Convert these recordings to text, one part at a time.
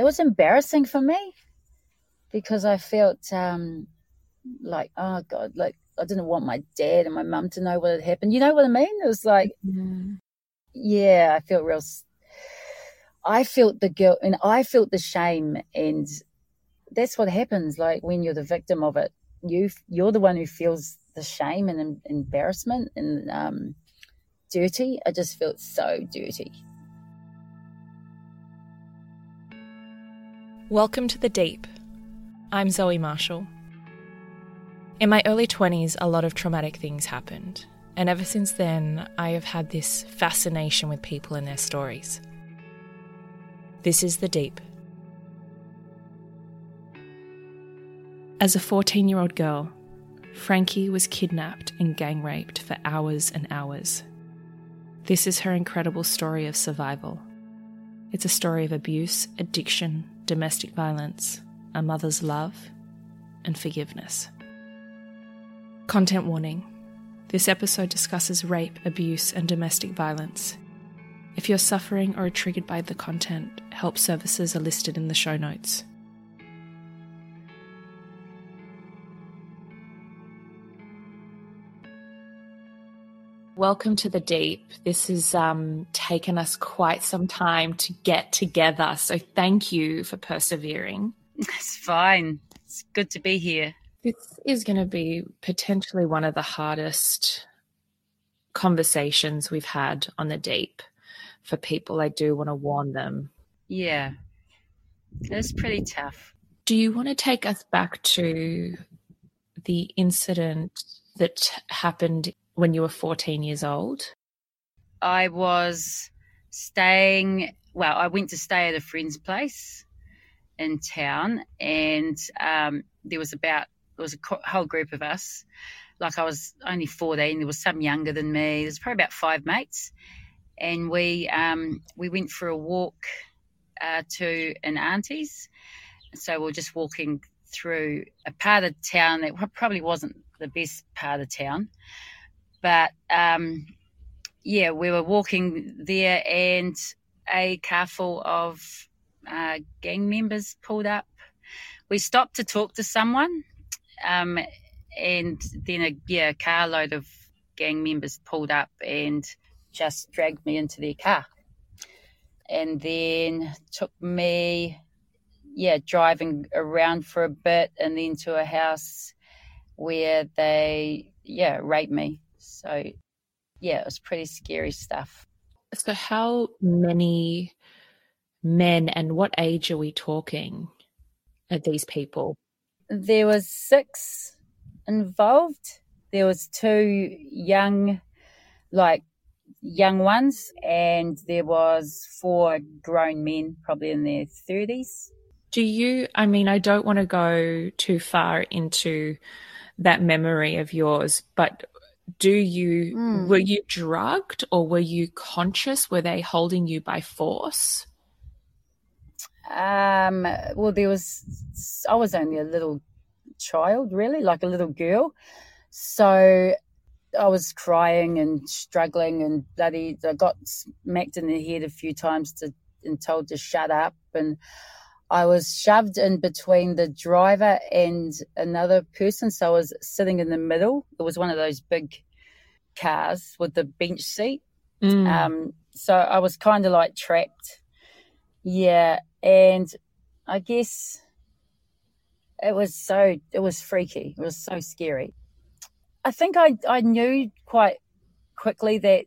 It was embarrassing for me because I felt um, like, oh God, like I didn't want my dad and my mum to know what had happened. You know what I mean? It was like, mm. yeah, I felt real. I felt the guilt and I felt the shame, and that's what happens. Like when you're the victim of it, you you're the one who feels the shame and embarrassment and um, dirty. I just felt so dirty. Welcome to the deep. I'm Zoe Marshall. In my early 20s, a lot of traumatic things happened, and ever since then, I have had this fascination with people and their stories. This is The Deep. As a 14 year old girl, Frankie was kidnapped and gang raped for hours and hours. This is her incredible story of survival. It's a story of abuse, addiction, domestic violence, a mother's love, and forgiveness. Content warning this episode discusses rape, abuse, and domestic violence. If you're suffering or are triggered by the content, help services are listed in the show notes. Welcome to the deep. This has um, taken us quite some time to get together, so thank you for persevering. It's fine. It's good to be here. This is going to be potentially one of the hardest conversations we've had on the deep for people. I do want to warn them. Yeah, it's pretty tough. Do you want to take us back to the incident that happened when you were 14 years old? I was staying, well, I went to stay at a friend's place in town, and um, there was about there was a whole group of us. Like I was only 14, there was some younger than me. There's probably about five mates, and we um, we went for a walk uh, to an auntie's. So we are just walking through a part of town that probably wasn't the best part of town, but um, yeah, we were walking there, and a car full of uh, gang members pulled up. We stopped to talk to someone, um, and then a yeah, carload of gang members pulled up and just dragged me into their car. And then took me, yeah, driving around for a bit and then to a house where they, yeah, raped me. So, yeah, it was pretty scary stuff. So, how many men and what age are we talking of these people? there was six involved. There was two young, like young ones, and there was four grown men, probably in their thirties. Do you? I mean, I don't want to go too far into that memory of yours, but do you mm. were you drugged or were you conscious? Were they holding you by force? Um, well, there was, I was only a little child, really, like a little girl. So I was crying and struggling and bloody, I got smacked in the head a few times to, and told to shut up. And I was shoved in between the driver and another person. So I was sitting in the middle. It was one of those big cars with the bench seat. Mm. Um, so I was kind of like trapped. Yeah and I guess it was so it was freaky. It was so scary. I think I I knew quite quickly that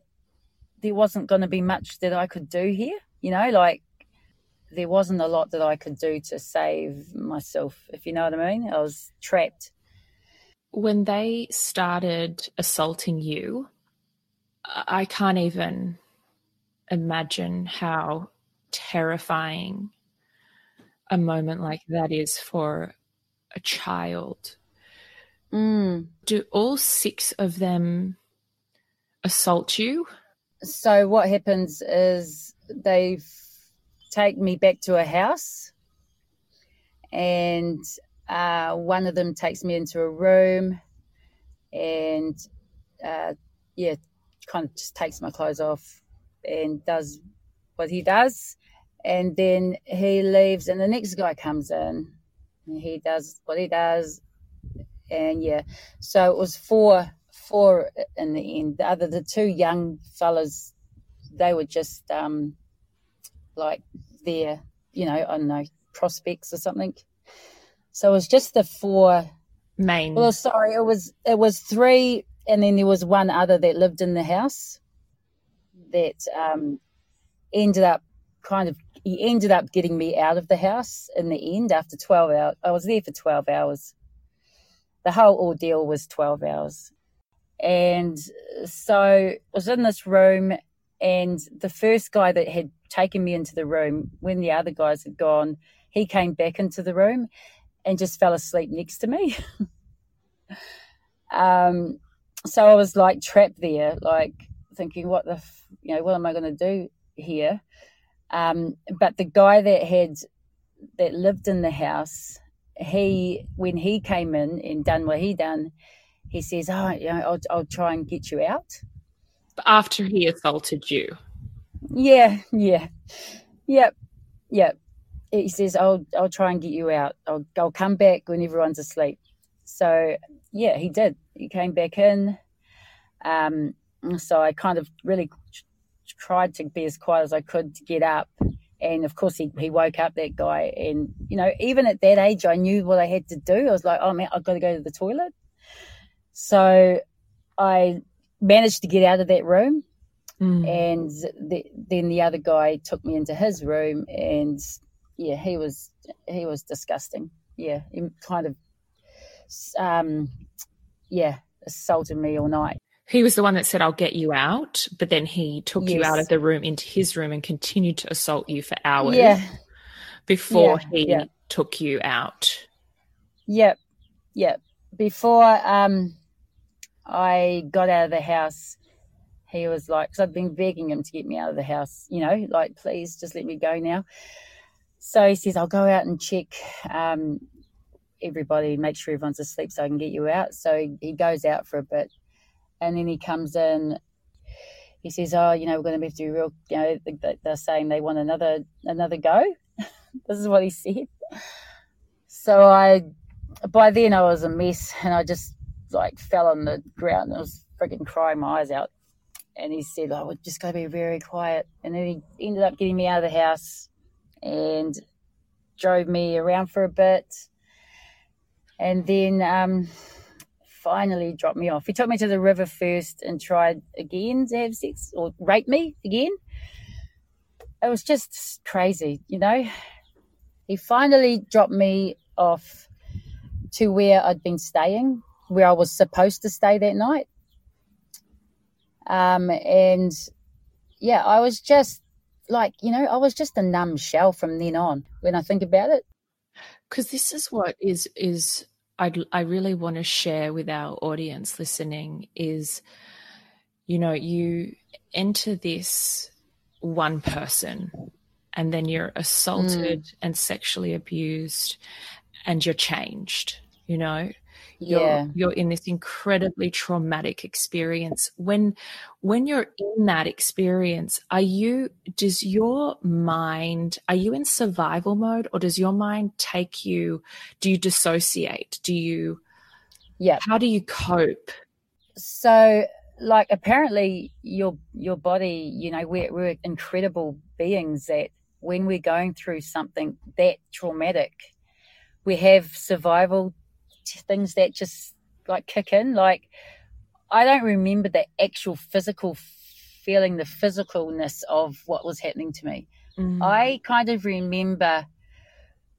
there wasn't going to be much that I could do here. You know, like there wasn't a lot that I could do to save myself, if you know what I mean. I was trapped. When they started assaulting you, I can't even imagine how terrifying a moment like that is for a child. Mm. Do all six of them assault you? So what happens is they take me back to a house, and uh, one of them takes me into a room, and uh, yeah, kind of just takes my clothes off and does what he does, and then he leaves, and the next guy comes in, and he does what he does, and yeah, so it was four four in the end. The other the two young fellas, they were just um, like their you know I don't know prospects or something. So it was just the four main. Well, sorry, it was it was three, and then there was one other that lived in the house that um, ended up kind of he ended up getting me out of the house in the end after 12 hours. I was there for 12 hours. The whole ordeal was 12 hours. And so I was in this room, and the first guy that had taken me into the room, when the other guys had gone, he came back into the room and just fell asleep next to me. um, so I was like trapped there, like thinking, what the, f- you know, what am I going to do here? Um, but the guy that had that lived in the house, he when he came in and done what he done, he says, "Oh, you know, I'll, I'll try and get you out." After he assaulted you. Yeah, yeah, yep, yep. He says, "I'll I'll try and get you out. I'll I'll come back when everyone's asleep." So yeah, he did. He came back in. Um, so I kind of really tried to be as quiet as I could to get up. And of course, he, he woke up that guy. And, you know, even at that age, I knew what I had to do. I was like, oh man, I've got to go to the toilet. So I managed to get out of that room. Mm. And the, then the other guy took me into his room. And yeah, he was, he was disgusting. Yeah, he kind of, um, yeah, assaulted me all night. He was the one that said, I'll get you out. But then he took you out of the room into his room and continued to assault you for hours Yeah, before Yeah, he yeah. took you out. Yep, yep. Before um, I got out of the house, he was like, because I've been begging him to get me out of the house, you know, like, please just let me go now. So he says, I'll go out and check um, everybody, make sure everyone's asleep so I can get you out. So he, goes out for a bit and then he comes in. He says, "Oh, you know, we're going to have to do real. You know, they- they're saying they want another another go." this is what he said. So I by then I was a mess and I just like fell on the ground and I was freaking crying my eyes out. And he said, Oh, we're just going to be very quiet. And then he ended up getting me out of the house and drove me around for a bit. And then um, finally dropped me off. He took me to the river first and tried again to have sex or rape me again. It was just crazy, you know. He finally dropped me off to where I'd been staying, where I was supposed to stay that night. Um, and yeah, I was just like, you know, I was just a numb shell from then on when I think about it. because this is what is is I I really want to share with our audience listening is you know you enter this one person and then you're assaulted and sexually abused and you're changed you know you're Yeah. you're in this incredibly traumatic experience when when you're in that experience are you does your mind are you in survival mode or does your mind take you do you dissociate do you Yeah. how do you cope So, like, apparently, your your body, you know, we're we're incredible beings that when we're going through something that traumatic, we have survival things that just like kick in. Like, I don't remember the actual physical feeling, the physicalness of what was happening to me. Mm. I kind of remember,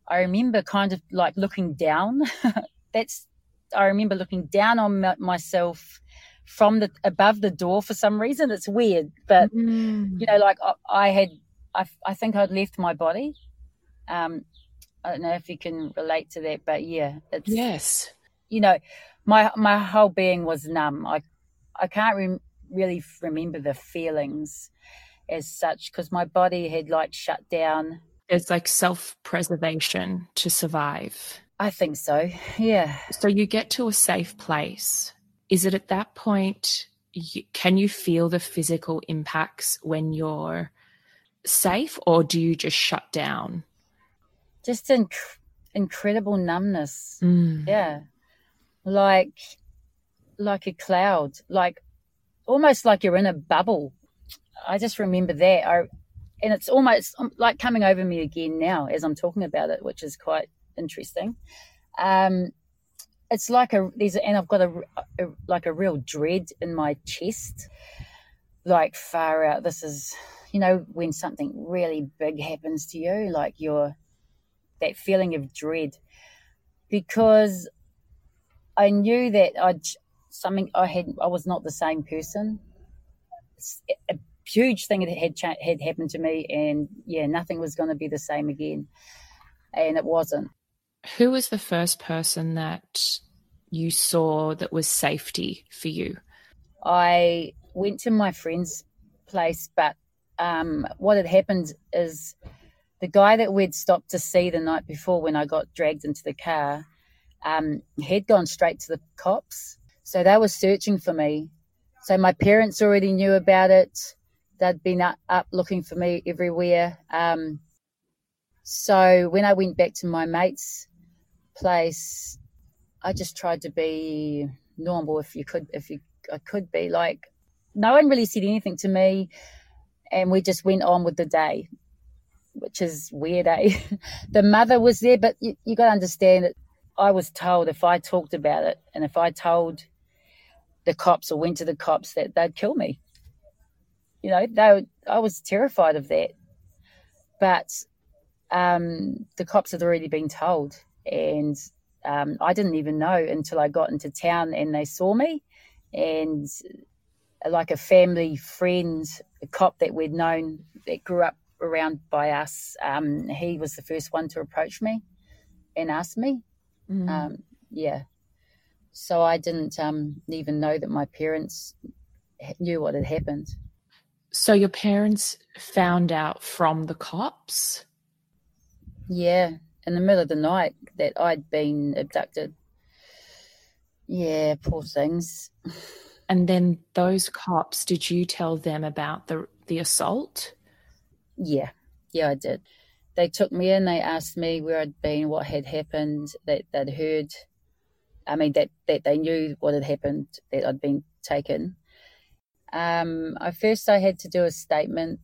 I remember kind of like looking down. That's, I remember looking down on my, myself from the above the door for some reason. It's weird, but Mm. you know, like I, I had, I, I think I'd left my body. Um, I don't know if you can relate to that, but yeah, it's Yes. you know, my my whole being was numb. I I can't re- really remember the feelings as such because my body had like shut down. It's like self preservation to survive. I think so. Yeah. So you get to a safe place. Is it at that point, you, can you feel the physical impacts when you're safe, or do you just shut down? Just inc- incredible numbness. Mm. Yeah. Like like a cloud, like almost like you're in a bubble. I just remember that. I and it's almost um, like coming over me again now as I'm talking about it, which is quite interesting. Um, it's like a there's and I've got a, a like a real dread in my chest, like far out. This is you know when something really big happens to you, like you're that feeling of dread, because I knew that I'd something I had I was not the same person. A huge thing that had cha- had happened to me, and yeah, nothing was going to be the same again, and it wasn't. Who was the first person that you saw that was safety for you? I went to my friend's place, but um, what had happened is the guy that we'd stopped to see the night before when I got dragged into the car um, had gone straight to the cops. So they were searching for me. So my parents already knew about it. They'd been up, up looking for me everywhere. Um, so when I went back to my mate's place, I just tried to be normal if you could, if you I could be. Like no one really said anything to me, and we just went on with the day, which is weird. Eh? the mother was there, but you, you got to understand that I was told if I talked about it and if I told the cops or went to the cops that they'd kill me. You know, they I was terrified of that. But um, the cops had already been told, and um, I didn't even know until I got into town and they saw me, and like a family friend, a cop that we'd known that grew up around by us, um, he was the first one to approach me and ask me. Mm. Um, yeah. So I didn't um, even know that my parents knew what had happened. so your parents found out from the cops? Yeah, in the middle of the night that I'd been abducted. Yeah, poor things. And then those cops, did you tell them about the the assault? Yeah, yeah, I did. They took me in. They asked me where I'd been, what had happened, that they'd heard. I mean, that that they knew what had happened, that I'd been taken. Um, I first I had to do a statement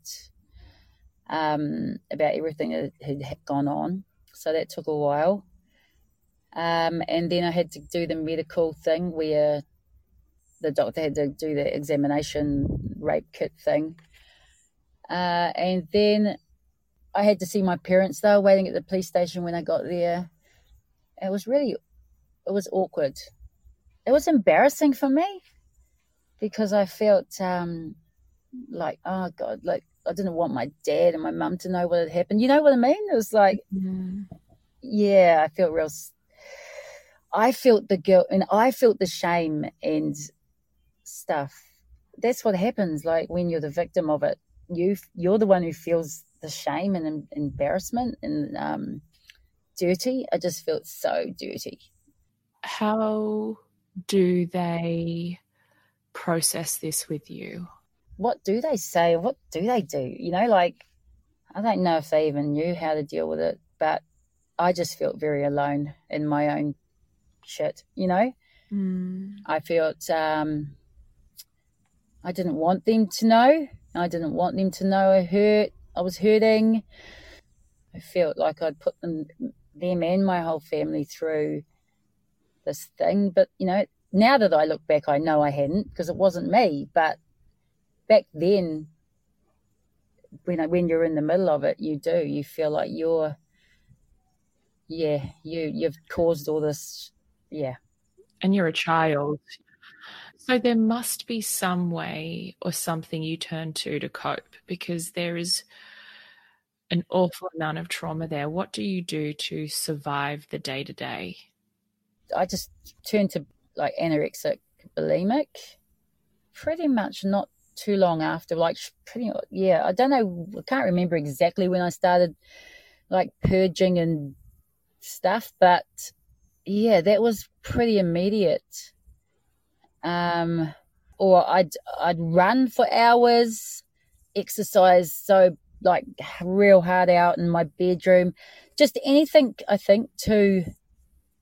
um, about everything that had gone on, so that took a while. Um, and then I had to do the medical thing where the doctor had to do the examination rape kit thing. Uh, and then I had to see my parents. They were waiting at the police station when I got there. It was really, it was awkward. It was embarrassing for me because I felt um, like, oh God, like I didn't want my dad and my mum to know what had happened. You know what I mean? It was like, Mm. yeah, I felt real. I felt the guilt and I felt the shame and stuff. That's what happens. Like when you're the victim of it, you you're the one who feels the shame and embarrassment and um, dirty. I just felt so dirty. How do they process this with you? What do they say? What do they do? You know, like I don't know if they even knew how to deal with it, but I just felt very alone in my own shit. You know. Mm. I felt um, I didn't want them to know. I didn't want them to know I hurt. I was hurting. I felt like I'd put them, them and my whole family through this thing. But you know, now that I look back, I know I hadn't because it wasn't me. But back then, when when you're in the middle of it, you do. You feel like you're, yeah, you you've caused all this. Yeah, And you're a child. So there must be some way or something you turn to to cope because there is an awful amount of trauma there. What do you do to survive the day to day? I just turned to like anorexic bulimic pretty much not too long after like pretty yeah i don't know i can't remember exactly when i started like purging and stuff but yeah that was pretty immediate um or i'd i'd run for hours exercise so like real hard out in my bedroom. Just anything i think to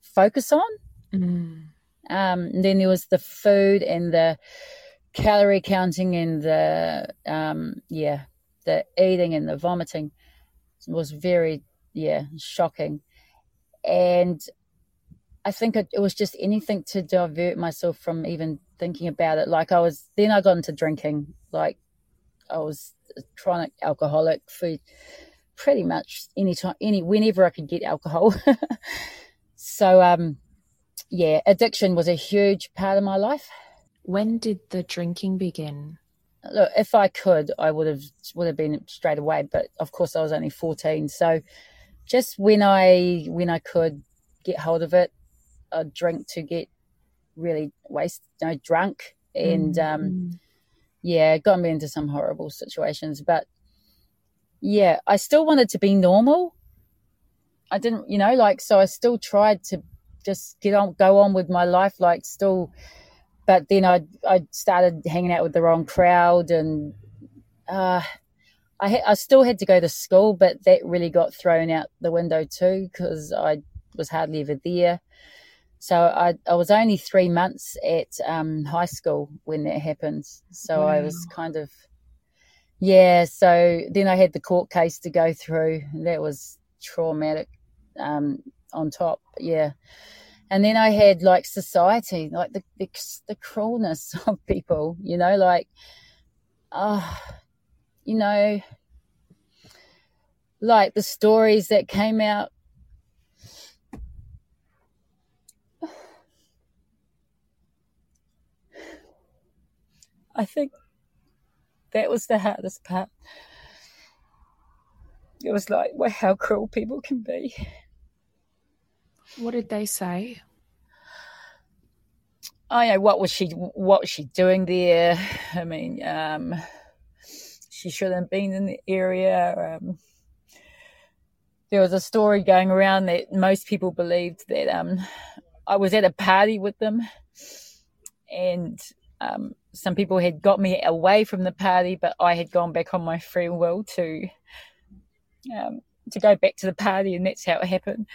focus on. Mm. um then there was the food and the calorie counting and the um yeah the eating and the vomiting was very yeah shocking. And i think it, it was just anything to divert myself from even thinking about it like i was then i got into drinking like i was a chronic alcoholic for pretty much any time any whenever i could get alcohol so um yeah addiction was a huge part of my life when did the drinking begin? Look, if I could, I would have would have been straight away, but of course I was only fourteen. So just when I when I could get hold of it, I'd drink to get really waste, you know, drunk, and mm. um, yeah, got me into some horrible situations. But yeah, I still wanted to be normal. I didn't, you know, like so. I still tried to just get on, go on with my life, like still but then I I started hanging out with the wrong crowd, and uh, I ha- I still had to go to school, but that really got thrown out the window too because I was hardly ever there. So I I was only three months at um, high school when that happened. So wow. I was kind of yeah. So then I had the court case to go through. That was traumatic um, on top. Yeah and then I had like society, like the the, the cruelness of people, you know, like, uh, you know, like the stories that came out. I think that was the hardest part. It was like, well, how cruel people can be. What did they say? I know what was she what was she doing there? I mean, um, she shouldn't have been in the area. Um, there was a story going around that most people believed that um, I was at a party with them, and um, some people had got me away from the party, but I had gone back on my free will to um, to go back to the party, and that's how it happened.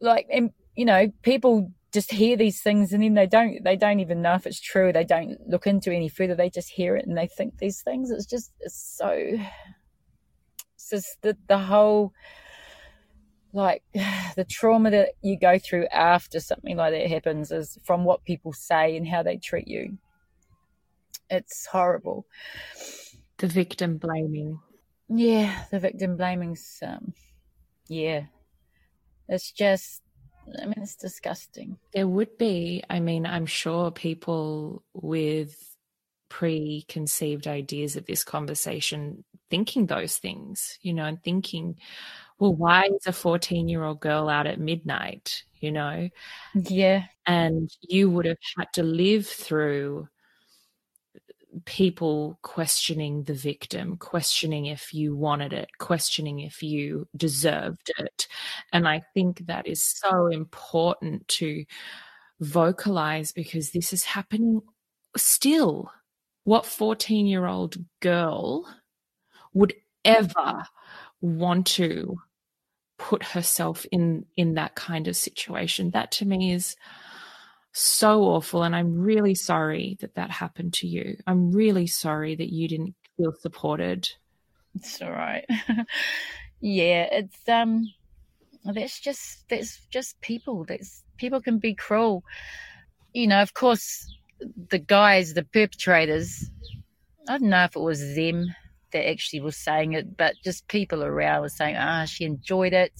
Like and you know people just hear these things and then they don't they don't even know if it's true. They don't look into any further. They just hear it and they think these things. It's just it's so it's just the, the whole like the trauma that you go through after something like that happens is from what people say and how they treat you. It's horrible. The victim blaming. Yeah the victim blaming's um yeah. It's just, I mean, it's disgusting. There would be, I mean, I'm sure people with preconceived ideas of this conversation thinking those things, you know, and thinking, well, why is a 14 year old girl out at midnight, you know? Yeah. And you would have had to live through people questioning the victim, questioning if you wanted it, questioning if you deserved it. And I think that is so important to vocalize because this is happening still. What 14 year old girl would ever want to put herself in in that kind of situation that to me is so awful. And I'm really sorry that that happened to you. I'm really sorry that you didn't feel supported. It's all right. yeah, it's, um, that's just, that's just people. That's, people can be cruel. You know, of course, the guys, the perpetrators, I don't know if it was them that actually was saying it, but just people around were saying, ah, she enjoyed it.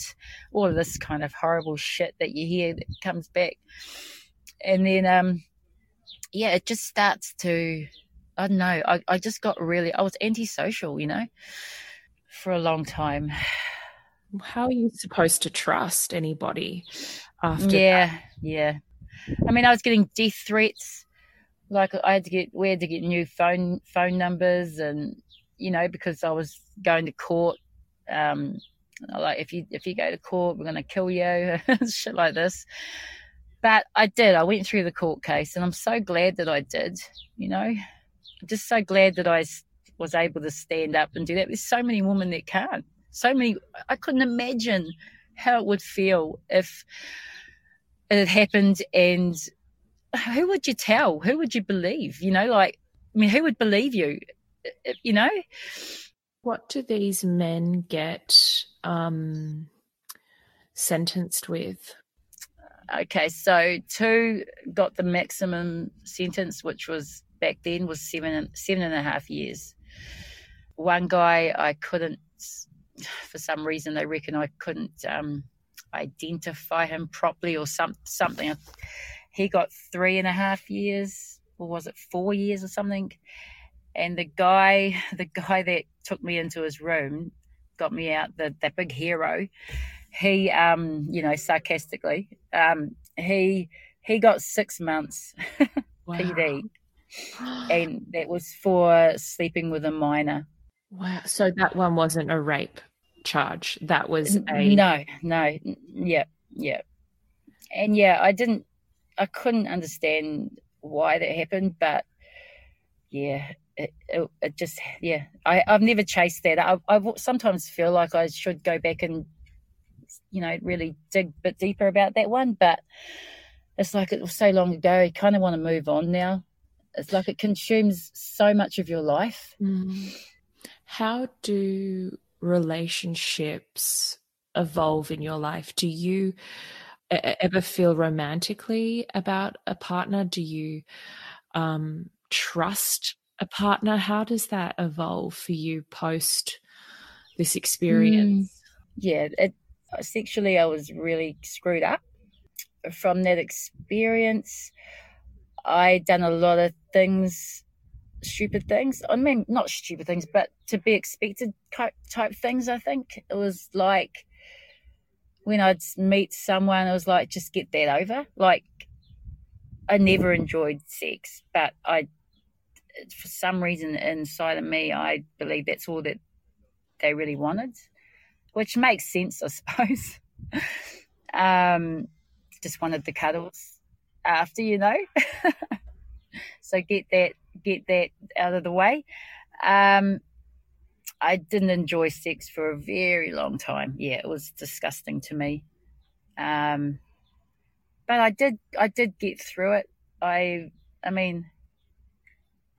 All of this kind of horrible shit that you hear that comes back and then um yeah it just starts to i don't know i, I just got really i was antisocial you know for a long time. How are you supposed to trust anybody after yeah, that? yeah. I mean, I was getting death threats. Like I had to get, we had to get new phone phone numbers, and you know, because I was going to court. Um, like if you if you go to court, we're to kill you, shit like this. But I did. I went through the court case, and I'm so glad that I did. You know, I'm just so glad that I was able to stand up and do that. There's so many women that can't. So many. I couldn't imagine how it would feel if it had happened, and who would you tell? Who would you believe? You know, like I mean, who would believe you? You know. What do these men get um, sentenced with? Okay, so two got the maximum sentence, which was back then was seven seven and a half years. One guy I couldn't, for some reason, they reckon I couldn't um, identify him properly or some something. He got three and a half years, or was it four years or something? And the guy, the guy that took me into his room, got me out the that big hero he um you know sarcastically um he he got six months wow. pd and that was for sleeping with a minor. Wow. So that one wasn't a rape charge. That was a no no yeah yeah and yeah i didn't i couldn't understand why that happened but yeah it, it, just yeah I, i've never chased that I, I sometimes feel like i should go back and you know, really dig a bit deeper about that one. But it's like it was so long ago. You kind of want to move on now. It's like it consumes so much of your life. Mm. How do relationships evolve in your life? Do you ever feel romantically about a partner? Do you um, trust a partner? How does that evolve for you post this experience? Mm, yeah, it sexually, I was really screwed up. From that experience, I done a lot of things, stupid things. I mean, not stupid things, but to be expected type things. I think it was like when I'd meet someone, it was like just get that over. Like I never enjoyed sex, but I, for some reason inside of me, I believe that's all that they really wanted which makes sense, I suppose. um, just wanted the cuddles after, you know. so get that get that out of the way. Um, I didn't enjoy sex for a very long time. Yeah, it was disgusting to me. Um, but I did I did get through it. I I mean,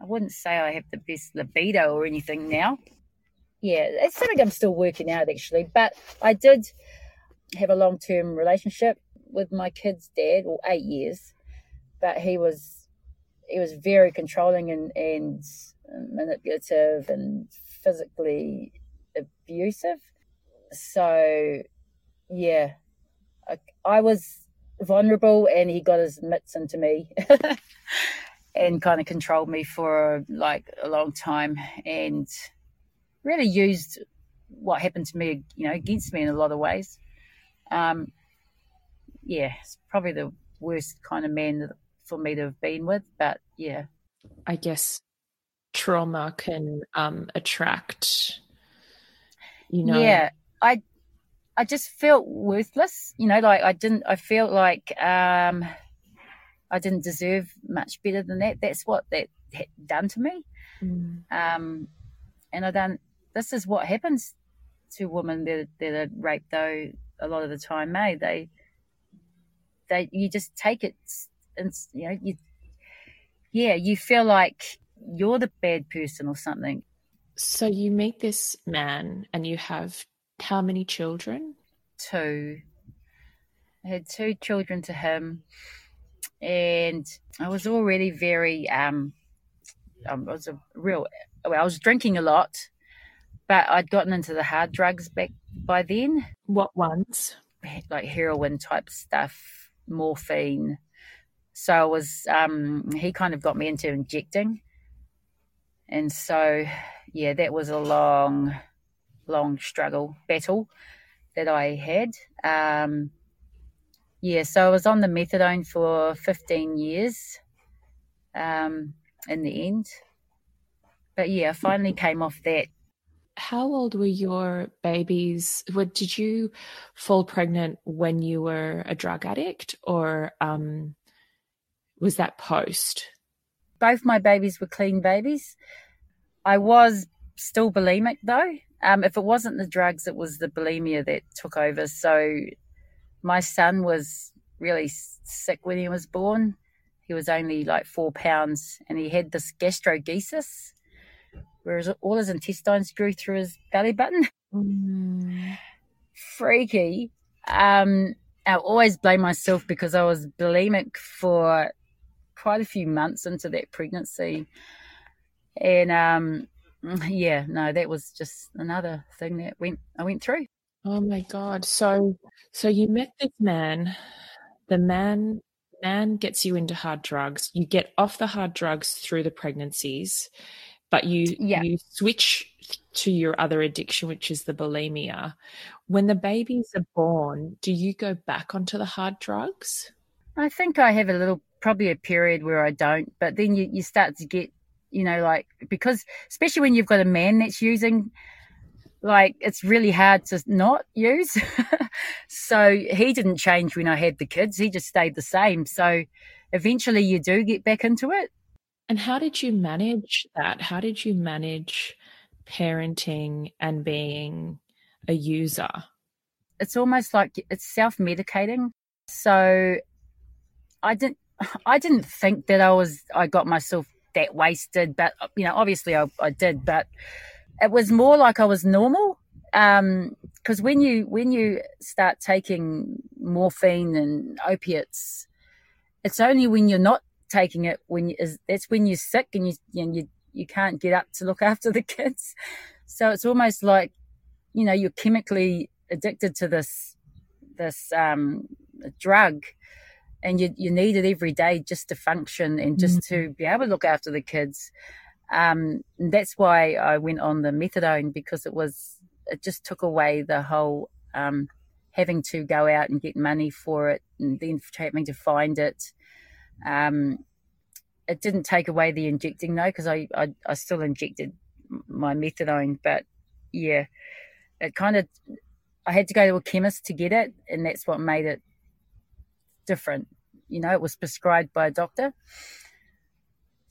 I wouldn't say I have the best libido or anything now yeah, it's something I'm still working out actually. But I did have a long term relationship with my kid's dad, or eight years. But he was he was very controlling and, and manipulative and physically abusive. So yeah, I, I was vulnerable, and he got his mitts into me. and kind of controlled me for like a long time and really used what happened to me, you know, against me in a lot of ways. Um, yeah, it's probably the worst kind of man for me to have been with, but yeah. I guess trauma can um, attract, you know. Yeah, I, I just felt worthless, you know, like I didn't, I felt like um, I didn't deserve much better than that. That's what that had done to me. Mm. Um, and I don't, this is what happens to women that, that are raped though a lot of the time may they they you just take it and you know you yeah you feel like you're the bad person or something so you meet this man and you have how many children two i had two children to him and i was already very um i was a real well, i was drinking a lot but I'd gotten into the hard drugs back by then. What ones? Like heroin type stuff, morphine. So I was, um, he kind of got me into injecting. And so, yeah, that was a long, long struggle battle that I had. Um, yeah, so I was on the methadone for 15 years um, in the end. But yeah, I finally came off that. How old were your babies? What, did you fall pregnant when you were a drug addict or um, was that post? Both my babies were clean babies. I was still bulimic though. Um, if it wasn't the drugs, it was the bulimia that took over. So my son was really sick when he was born. He was only like four pounds and he had this gastrogenesis, whereas all his intestines grew through his belly button. Mm. Freaky. Um, I always blame myself because I was bulimic for quite a few months into that pregnancy. And um, yeah, no, that was just another thing that went I went through. Oh my god. So so you met this man. The man man gets you into hard drugs. You get off the hard drugs through the pregnancies, but you yeah. you switch to your other addiction which is the bulimia. When the babies are born, do you go back onto the hard drugs? I think I have a little probably a period where I don't, but then you, you start to get you know, like because especially when you've got a man that's using, like it's really hard to not use. so he didn't change when I had the kids; he just stayed the same. So eventually, you do get back into it. And how did you manage that? How did you manage parenting and being a user? It's almost like it's self medicating. So I didn't I didn't think that I was I got myself that wasted, but you know, obviously I, I did, but it was more like I was normal. Um, because when you when you start taking morphine and opiates, it's only when you're not taking it when you, is that's when you're sick and you and you you can't get up to look after the kids. So it's almost like you know you're chemically addicted to this this um, drug and you, you need it every day just to function and just mm-hmm. to be able to look after the kids. Um, that's why I went on the methadone because it was it just took away the whole um, having to go out and get money for it and then having to find it. Um, it didn't take away the injecting though because I, I, I still injected my methadone, but yeah, it kind of I had to go to a chemist to get it, and that's what made it different. You know, it was prescribed by a doctor.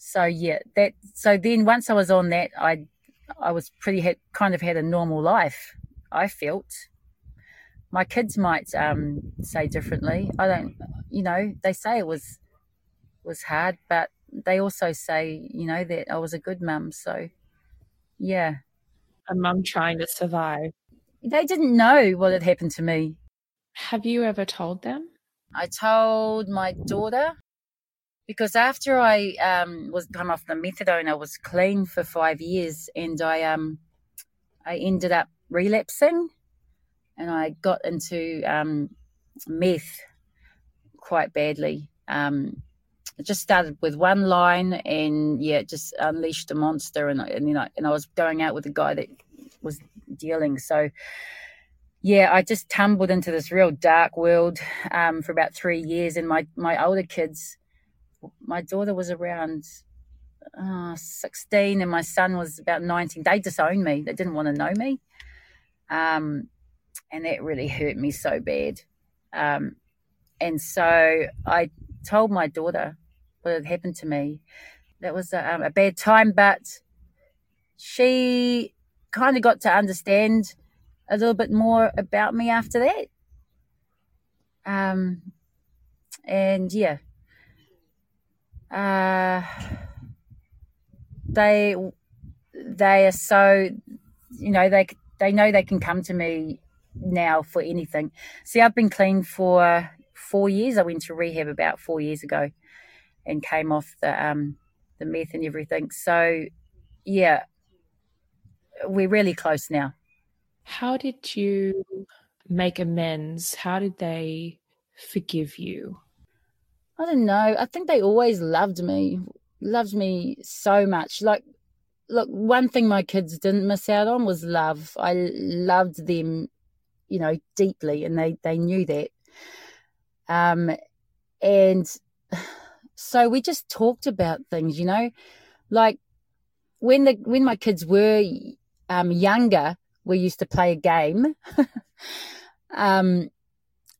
So yeah, that. So then once I was on that, I, I was pretty had, kind of had a normal life. I felt. My kids might um, say differently. I don't. You know, they say it was was hard, but they also say, you know, that I was a good mum. So, yeah. A mum trying to survive. They didn't know what had happened to me. Have you ever told them? I told my daughter because after I um, was come off the methadone, I was clean for five years, and I um, I ended up relapsing, and I got into um, meth quite badly. Um, it just started with one line, and yeah, just unleashed a monster, and and you know, and I was going out with a guy that was dealing, so yeah, I just tumbled into this real dark world um, for about three years. And my, my older kids, my daughter was around uh, 16 and my son was about 19. They disowned me. They didn't want to know me. Um, and that really hurt me so bad. Um, and so I told my daughter what had happened to me. That was a, um, a bad time, but she kind of got to understand a little bit more about me after that. Um, and yeah, uh, they they are so you know they they know they can come to me now for anything. See, I've been clean for four years. I went to rehab about four years ago, and came off the um, the meth and everything. So, yeah, we're really close now. How did you make amends? How did they forgive you? I don't know. I think they always loved me, loved me so much. Like look, one thing my kids didn't miss out on was love. I loved them, you know, deeply, and they they knew that. Um, and so we just talked about things, you know, like when the when my kids were um, younger, we used to play a game. um,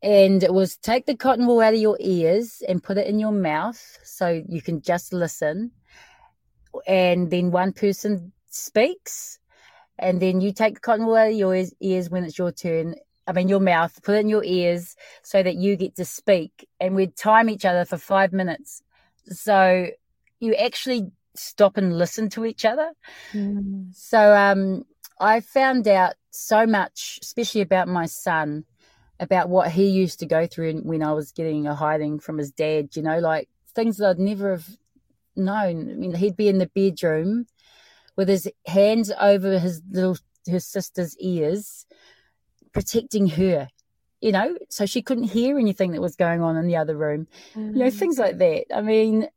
and it was take the cotton wool out of your ears and put it in your mouth so you can just listen. And then one person speaks, and then you take the cotton wool out of your ears when it's your turn. I mean, your mouth, put it in your ears so that you get to speak. And we'd time each other for five minutes. So you actually stop and listen to each other. Mm. So um, I found out so much, especially about my son, about what he used to go through when I was getting a hiding from his dad, you know, like things that I'd never have known. I mean, he'd be in the bedroom with his hands over his little his sister's ears, protecting her, you know, so she couldn't hear anything that was going on in the other room. Mm. You know, mm. things like that. I mean,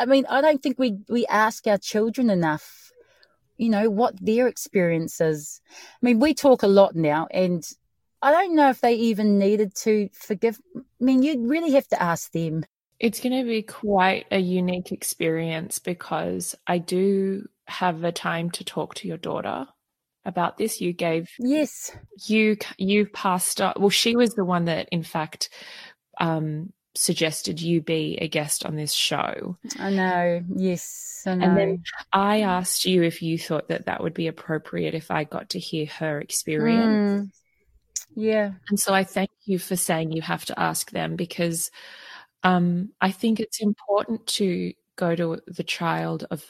I mean, I don't think we we ask our children enough, you know, what their experience is. I mean, we talk a lot now, and I don't know if they even needed to forgive. I mean, you'd really have to ask them. It's going to be quite a unique experience because I do have the time to talk to your daughter about this. You gave yes, you you passed. Well, she was the one that, in fact, um, suggested you be a guest on this show. I know. Yes, I know. And then I asked you if you thought that that would be appropriate if I got to hear her experience. Mm. Yeah. And so I thank you for saying you have to ask them because um, I think it's important to go to the child of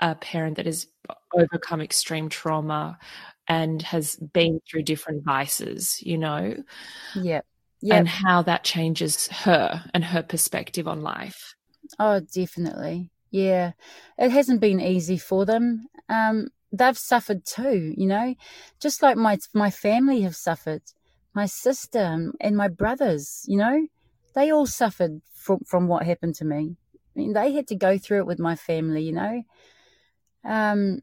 a parent that has overcome extreme trauma and has been through different vices, you know? Yeah yep. and how that changes her and her perspective on life. Oh, definitely. Yeah. It hasn't been easy for them. Um, they've suffered too, you know, just like my my family have suffered. My sister and my brothers, you know, they all suffered from from what happened to me. I mean, they had to go through it with my family, you know. Um,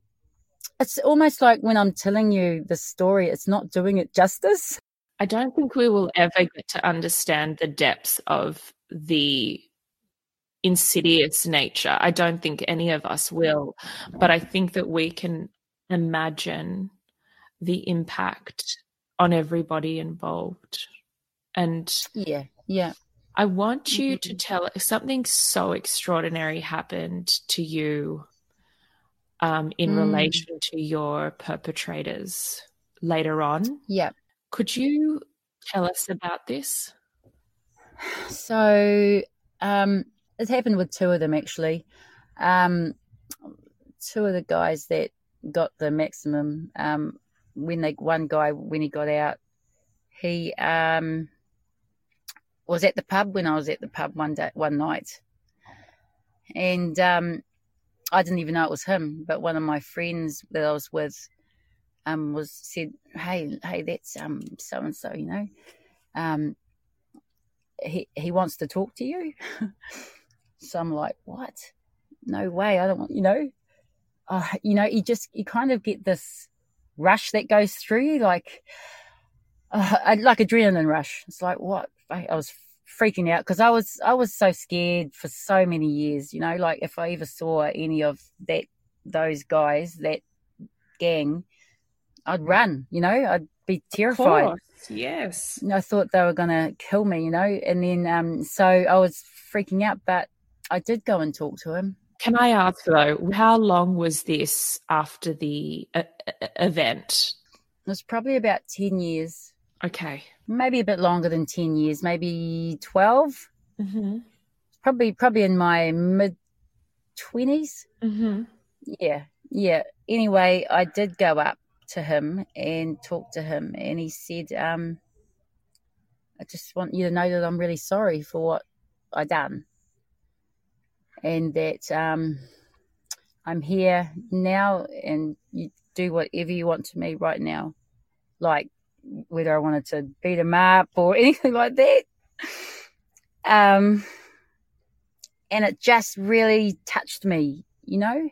it's almost like when I'm telling you the story, it's not doing it justice. I don't think we will ever get to understand the depths of the insidious nature. I don't think any of us will, but I think that we can imagine the impact on everybody involved. And yeah, yeah. I want you to mm-hmm. tell something so extraordinary happened to you um, in mm. relation to your perpetrators later on. Yeah. Could you tell us about this? So, um, it happened with two of them actually. Um, two of the guys that got the maximum, um, when they, one guy, when he got out, he, um, was at the pub when I was at the pub one day, one night. And, um, I didn't even know it was him, but one of my friends that I was with um, was said, "Hey, hey, that's um so and so," you know. Um, he he wants to talk to you. so I'm like, "What? No way! I don't want," you know. Uh, you know, you just you kind of get this rush that goes through you, like uh, like adrenaline rush. It's like what I, I was freaking out because I was I was so scared for so many years. You know, like if I ever saw any of that those guys that gang, I'd run, you know, I'd be terrified. Yes. I thought they were going to kill me, you know, and then um, so I was freaking out, but I did go and talk to him. Can I ask though, how long was this after the uh, event? It was probably about 10 years. Okay. Maybe a bit longer than 10 years, maybe 12. Mm-hmm. Probably, probably in my mid 20s. Mm-hmm. Yeah. Yeah. Anyway, I did go up to him and talked to him, and he said, um, "I just want you to know that I'm really sorry for what I done, and that um, I'm here now, and you do whatever you want to me right now, like whether I wanted to beat him up or anything like that." Um, and it just really touched me, you know.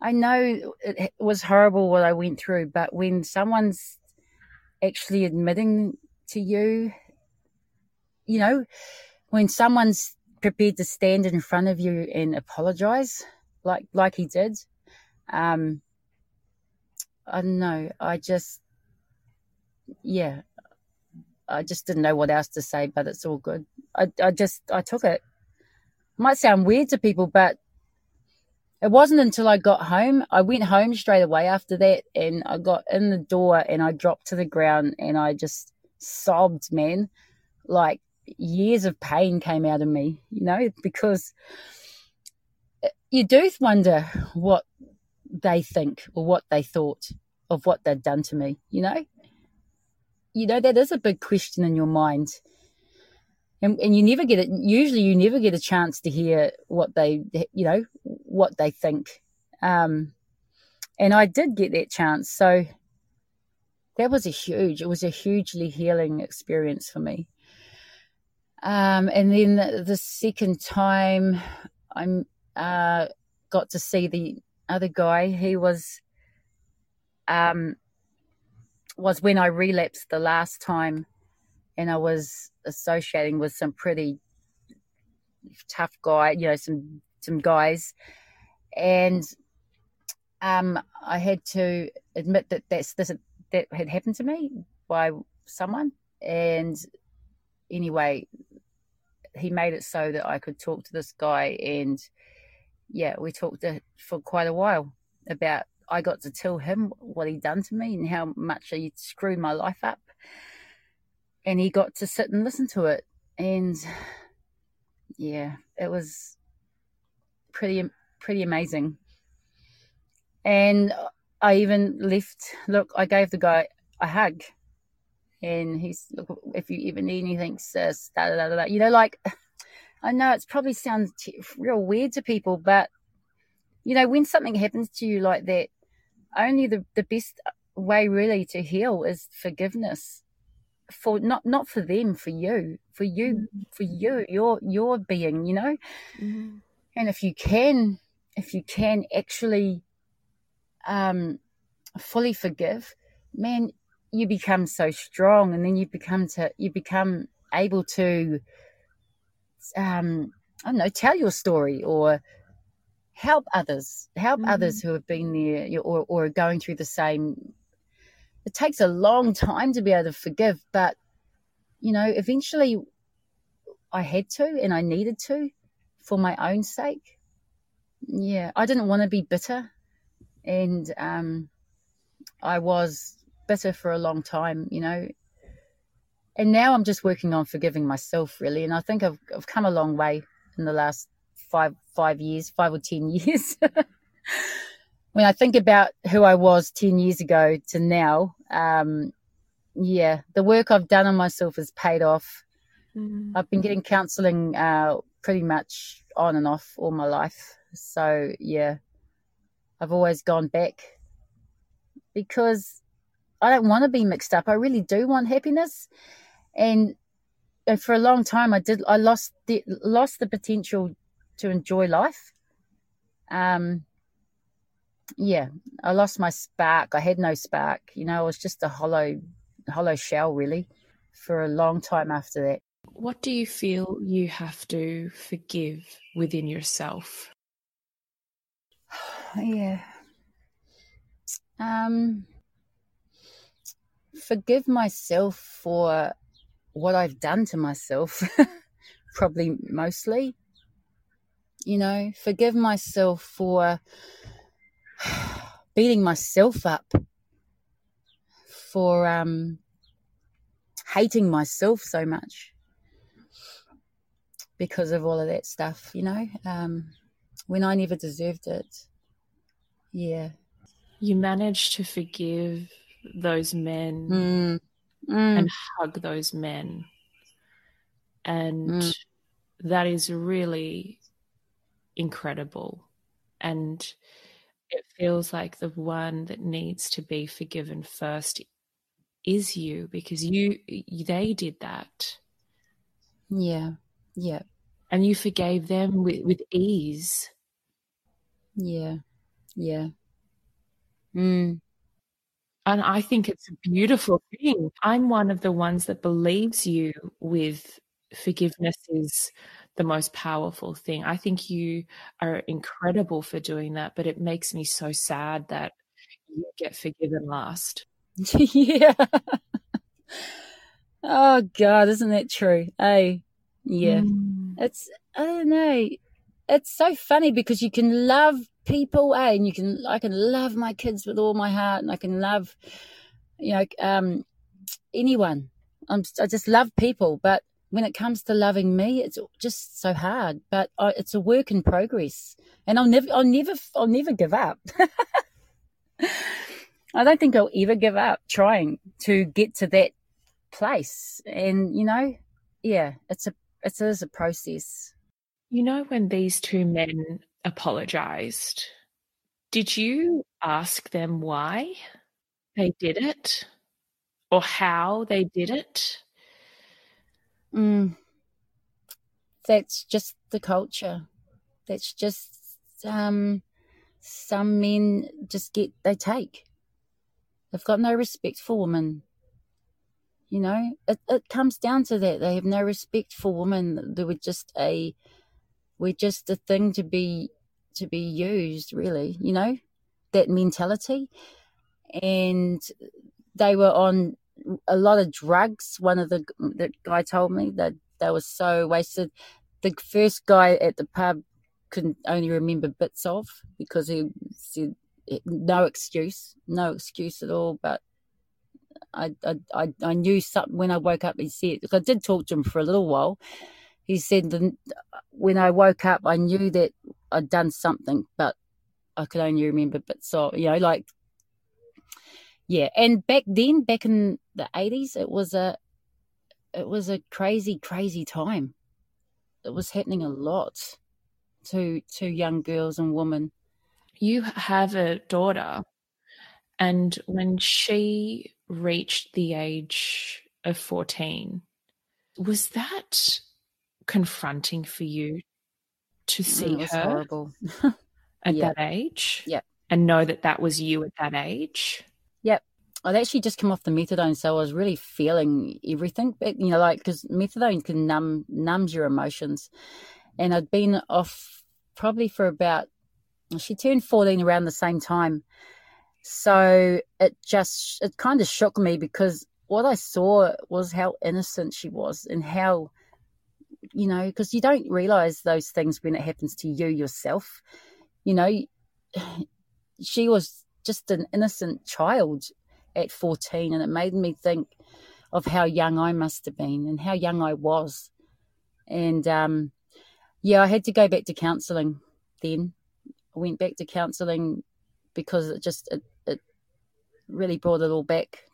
I know it was horrible what I went through, but when someone's actually admitting to you, you know, when someone's prepared to stand in front of you and apologize, like like he did, um, I don't know. I just, yeah, I just didn't know what else to say, but it's all good. I, I just, I took it. Might sound weird to people, but it wasn't until I got home. I went home straight away after that and I got in the door and I dropped to the ground and I just sobbed, man. Like years of pain came out of me, you know, because you do wonder what they think or what they thought of what they'd done to me, you know? You know, that is a big question in your mind. And, and you never get it, usually you never get a chance to hear what they, you know, what they think. Um, and I did get that chance. So that was a huge, it was a hugely healing experience for me. Um, and then the second time I uh, got to see the other guy, he was um, was when I relapsed the last time, and I was associating with some pretty tough guy, you know, some some guys, and um, I had to admit that that's this that had happened to me by someone, and anyway, he made it so that I could talk to this guy, and yeah, we talked for quite a while about I got to tell him what he'd done to me and how much he'd screwed my life up. And he got to sit and listen to it. And yeah, it was pretty, pretty amazing. And I even left, look, I gave the guy a hug. And he's, look, if you ever need anything, sis, da, da, da, da. you know, like, I know it's probably sounds real weird to people, but you know, when something happens to you like that, only the, the best way really to heal is forgiveness for not not for them for you for you mm-hmm. for you your your being you know mm-hmm. and if you can if you can actually um fully forgive man you become so strong and then you become to you become able to um i don't know tell your story or help others, help mm-hmm. others who have been there or, or going through the same. It takes a long time to be able to forgive, but you know, eventually I had to and I needed to for my own sake. Yeah, I didn't want to be bitter, and um, I was bitter for a long time, you know. And now I'm just working on forgiving myself, really. And I think I've, I've come a long way in the last five five years, five or ten years. when I think about who I was ten years ago to now, um, yeah, the work I've done on myself has paid off. Mm-hmm. I've been getting counselling uh, pretty much on and off all my life. So yeah, I've always gone back because I don't want to be mixed up. I really do want happiness, and for a long time I did. I lost the lost the potential to enjoy life. Um, yeah, I lost my spark. I had no spark. You know, I was just a hollow, hollow shell, really, for a long time after that. What do you feel you have to forgive within yourself? yeah. Um, forgive myself for what I've done to myself, probably mostly you know, forgive myself for beating myself up, for um, hating myself so much because of all of that stuff, you know, um, when I never deserved it. Yeah. You managed to forgive those men mm. Mm. and hug those men. And mm. that is really incredible. And it feels like the one that needs to be forgiven first is you because you they did that yeah yeah and you forgave them with, with ease yeah Yeah. Mm. And I think it's a beautiful thing. I'm one of the ones that believes you with forgiveness is the most powerful thing. I think you are incredible for doing that, but it makes me so sad that you get forgiven last. yeah. oh God, isn't that true? Hey, yeah. Mm. It's I don't know. It's so funny because you can love people, eh? And you can I can love my kids with all my heart, and I can love, you know, um, anyone. I'm, I just love people, but when it comes to loving me, it's just so hard. But I, it's a work in progress, and I'll never, I'll never, I'll never give up. I don't think I'll ever give up trying to get to that place. And you know, yeah, it's a, it is a process. You know, when these two men apologized, did you ask them why they did it or how they did it? Mm, that's just the culture. That's just um, some men just get, they take. They've got no respect for women. You know, it, it comes down to that. They have no respect for women. They were just a, we're just a thing to be, to be used, really. You know, that mentality. And they were on a lot of drugs. One of the the guy told me that they were so wasted. The first guy at the pub could only remember bits of because he said eh, no excuse, no excuse at all. But I I I knew something when I woke up. He said I did talk to him for a little while. He said that when I woke up, I knew that I'd done something, but I could only remember bits of you know like yeah. And back then, back in the eighties, it was a it was a crazy, crazy time. It was happening a lot to to young girls and women. You have a daughter, and when she reached the age of fourteen, was that confronting for you to mm, see her horrible. at that age? Yeah, and know that that was you at that age. Yep. I'd actually just come off the methadone, so I was really feeling everything. But, you know, like because methadone can numb numbs your emotions, and I'd been off probably for about. She turned fourteen around the same time, so it just it kind of shook me because what I saw was how innocent she was and how, you know, because you don't realize those things when it happens to you yourself. You know, she was just an innocent child at 14 and it made me think of how young I must have been and how young I was. And um, yeah, I had to go back to counselling then. I went back to counselling because it just it, it really brought it all back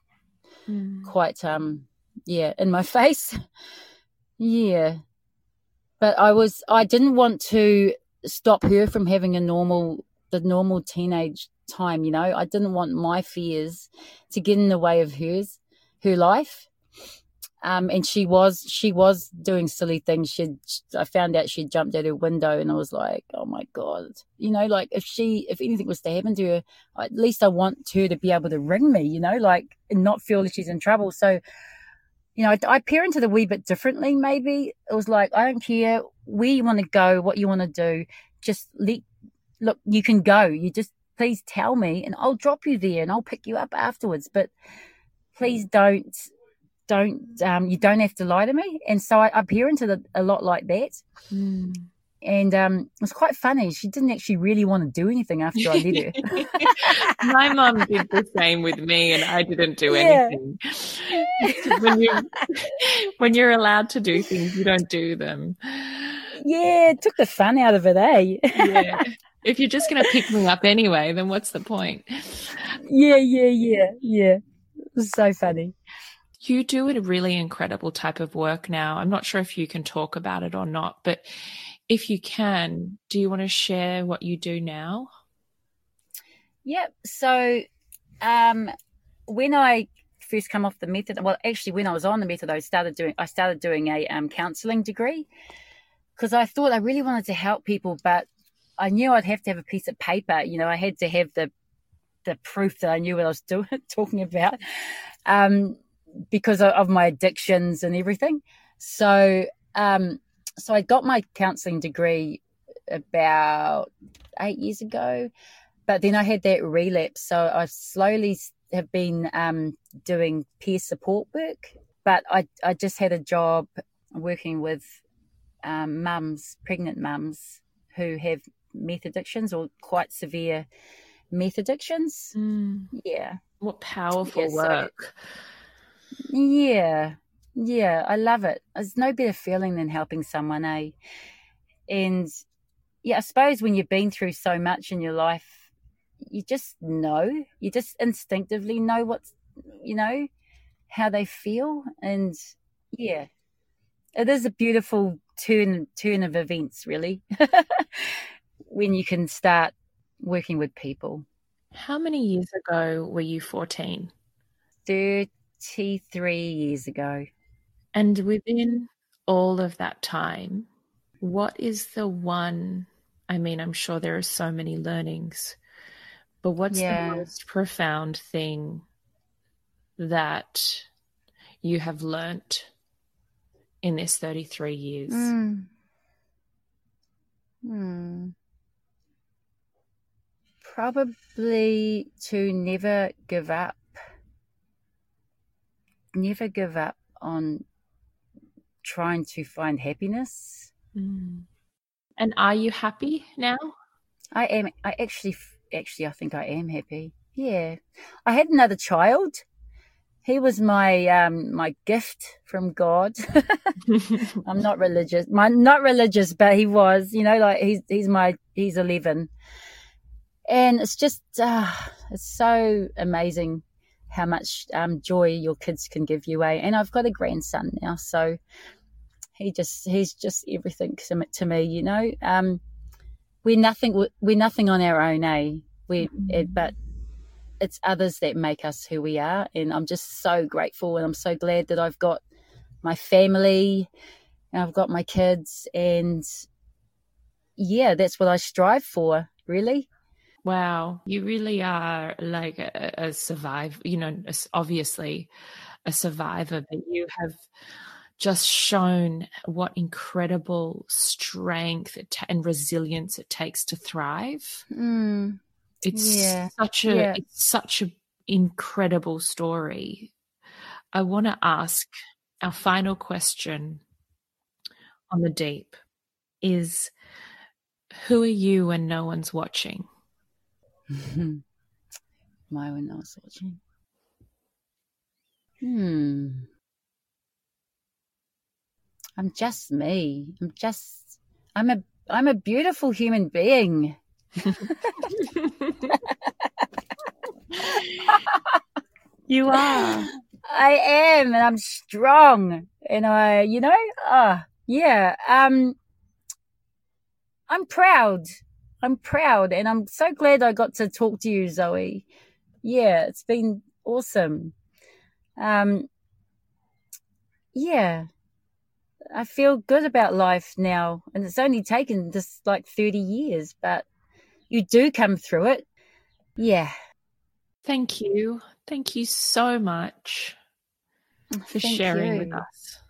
mm. quite um yeah in my face. yeah. But I was I didn't want to stop her from having a normal the normal teenage time, you know. I didn't want my fears to get in the way of hers, her life. Um, and she was she was doing silly things. She I found out she'd jumped out her window, and I was like, oh my god, you know, like if she if anything was to happen to her, at least I want her to be able to ring me, you know, like and not feel that she's in trouble. So, you know, I, I parented a wee bit differently. Maybe it was like I don't care where you want to go, what you want to do, just let look. You can go. You just please tell me and I'll drop you there and I'll pick you up afterwards. But please don't, don't, um, you don't have to lie to me. And so I, I parented a, a lot like that. Mm. And um, it was quite funny. She didn't actually really want to do anything after I did her. My mum did the same with me, and I didn't do yeah. anything. when you when you're allowed to do things, you don't do them. Yeah, it took the fun out of it, eh? yeah if you're just going to pick me up anyway, then what's the point? Yeah, yeah, yeah, yeah. So funny. You do a really incredible type of work now. I'm not sure if you can talk about it or not, but if you can, do you want to share what you do now? Yep. So, um, when I first come off the method, well, actually, when I was on the method, I started doing I started doing a um, counselling degree because I thought I really wanted to help people, but I knew I'd have to have a piece of paper. You know, I had to have the the proof that I knew what I was doing, talking about, um, because of, of, my addictions and everything. So, um, so I got my counselling degree about eight years ago, but then I had that relapse. So I slowly have been um, doing peer support work, but I I just had a job working with um, mums, pregnant mums who have meth addictions or quite severe meth addictions. Mm. Yeah. What powerful yeah, work. So, yeah. Yeah, I love it. There's no better feeling than helping someone, eh? And yeah, I suppose when you've been through so much in your life, you just know, you just instinctively know what's, you know, how they feel. And yeah, it is a beautiful turn turn of events, really, when you can start working with people. How many years ago were you 14? 33 years ago. And within all of that time, what is the one? I mean, I'm sure there are so many learnings, but what's yeah. the most profound thing that you have learnt in this 33 years? Mm. Hmm. Probably to never give up. Never give up on trying to find happiness. Mm. And are you happy now? I am. I actually, actually, I think I am happy. Yeah. I had another child he was my um my gift from God. I'm not religious. My not religious, but he was, you know, like he's he's my he's 11. And it's just uh, it's so amazing how much um, joy your kids can give you, eh? And I've got a grandson now, so he just he's just everything to, to me, you know. Um, we're nothing we're nothing on our own, eh? We mm-hmm. but it's others that make us who we are. And I'm just so grateful and I'm so glad that I've got my family and I've got my kids. And yeah, that's what I strive for, really. Wow. You really are like a, a survivor, you know, obviously a survivor, but you have just shown what incredible strength and resilience it takes to thrive. Mm. It's yeah. such a yeah. it's such an incredible story. I want to ask our final question on the deep is who are you when no one's watching? My when no one's watching. Hmm. I'm just me. I'm just I'm a I'm a beautiful human being. you are. I am, and I'm strong, and I, you know, ah, uh, yeah. Um, I'm proud. I'm proud, and I'm so glad I got to talk to you, Zoe. Yeah, it's been awesome. Um, yeah, I feel good about life now, and it's only taken just like 30 years, but you do come through it. Yeah. Thank you. Thank you so much for Thank sharing you. with us.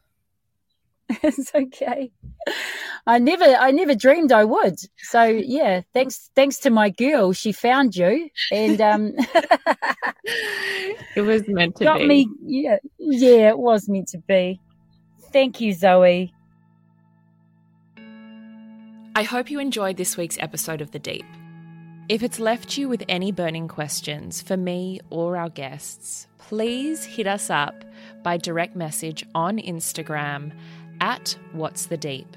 it's okay. I never I never dreamed I would. So yeah, thanks thanks to my girl, she found you and um it was meant to got be. me yeah yeah, it was meant to be. Thank you, Zoe. I hope you enjoyed this week's episode of The Deep. If it's left you with any burning questions for me or our guests, please hit us up by direct message on Instagram at What's the Deep.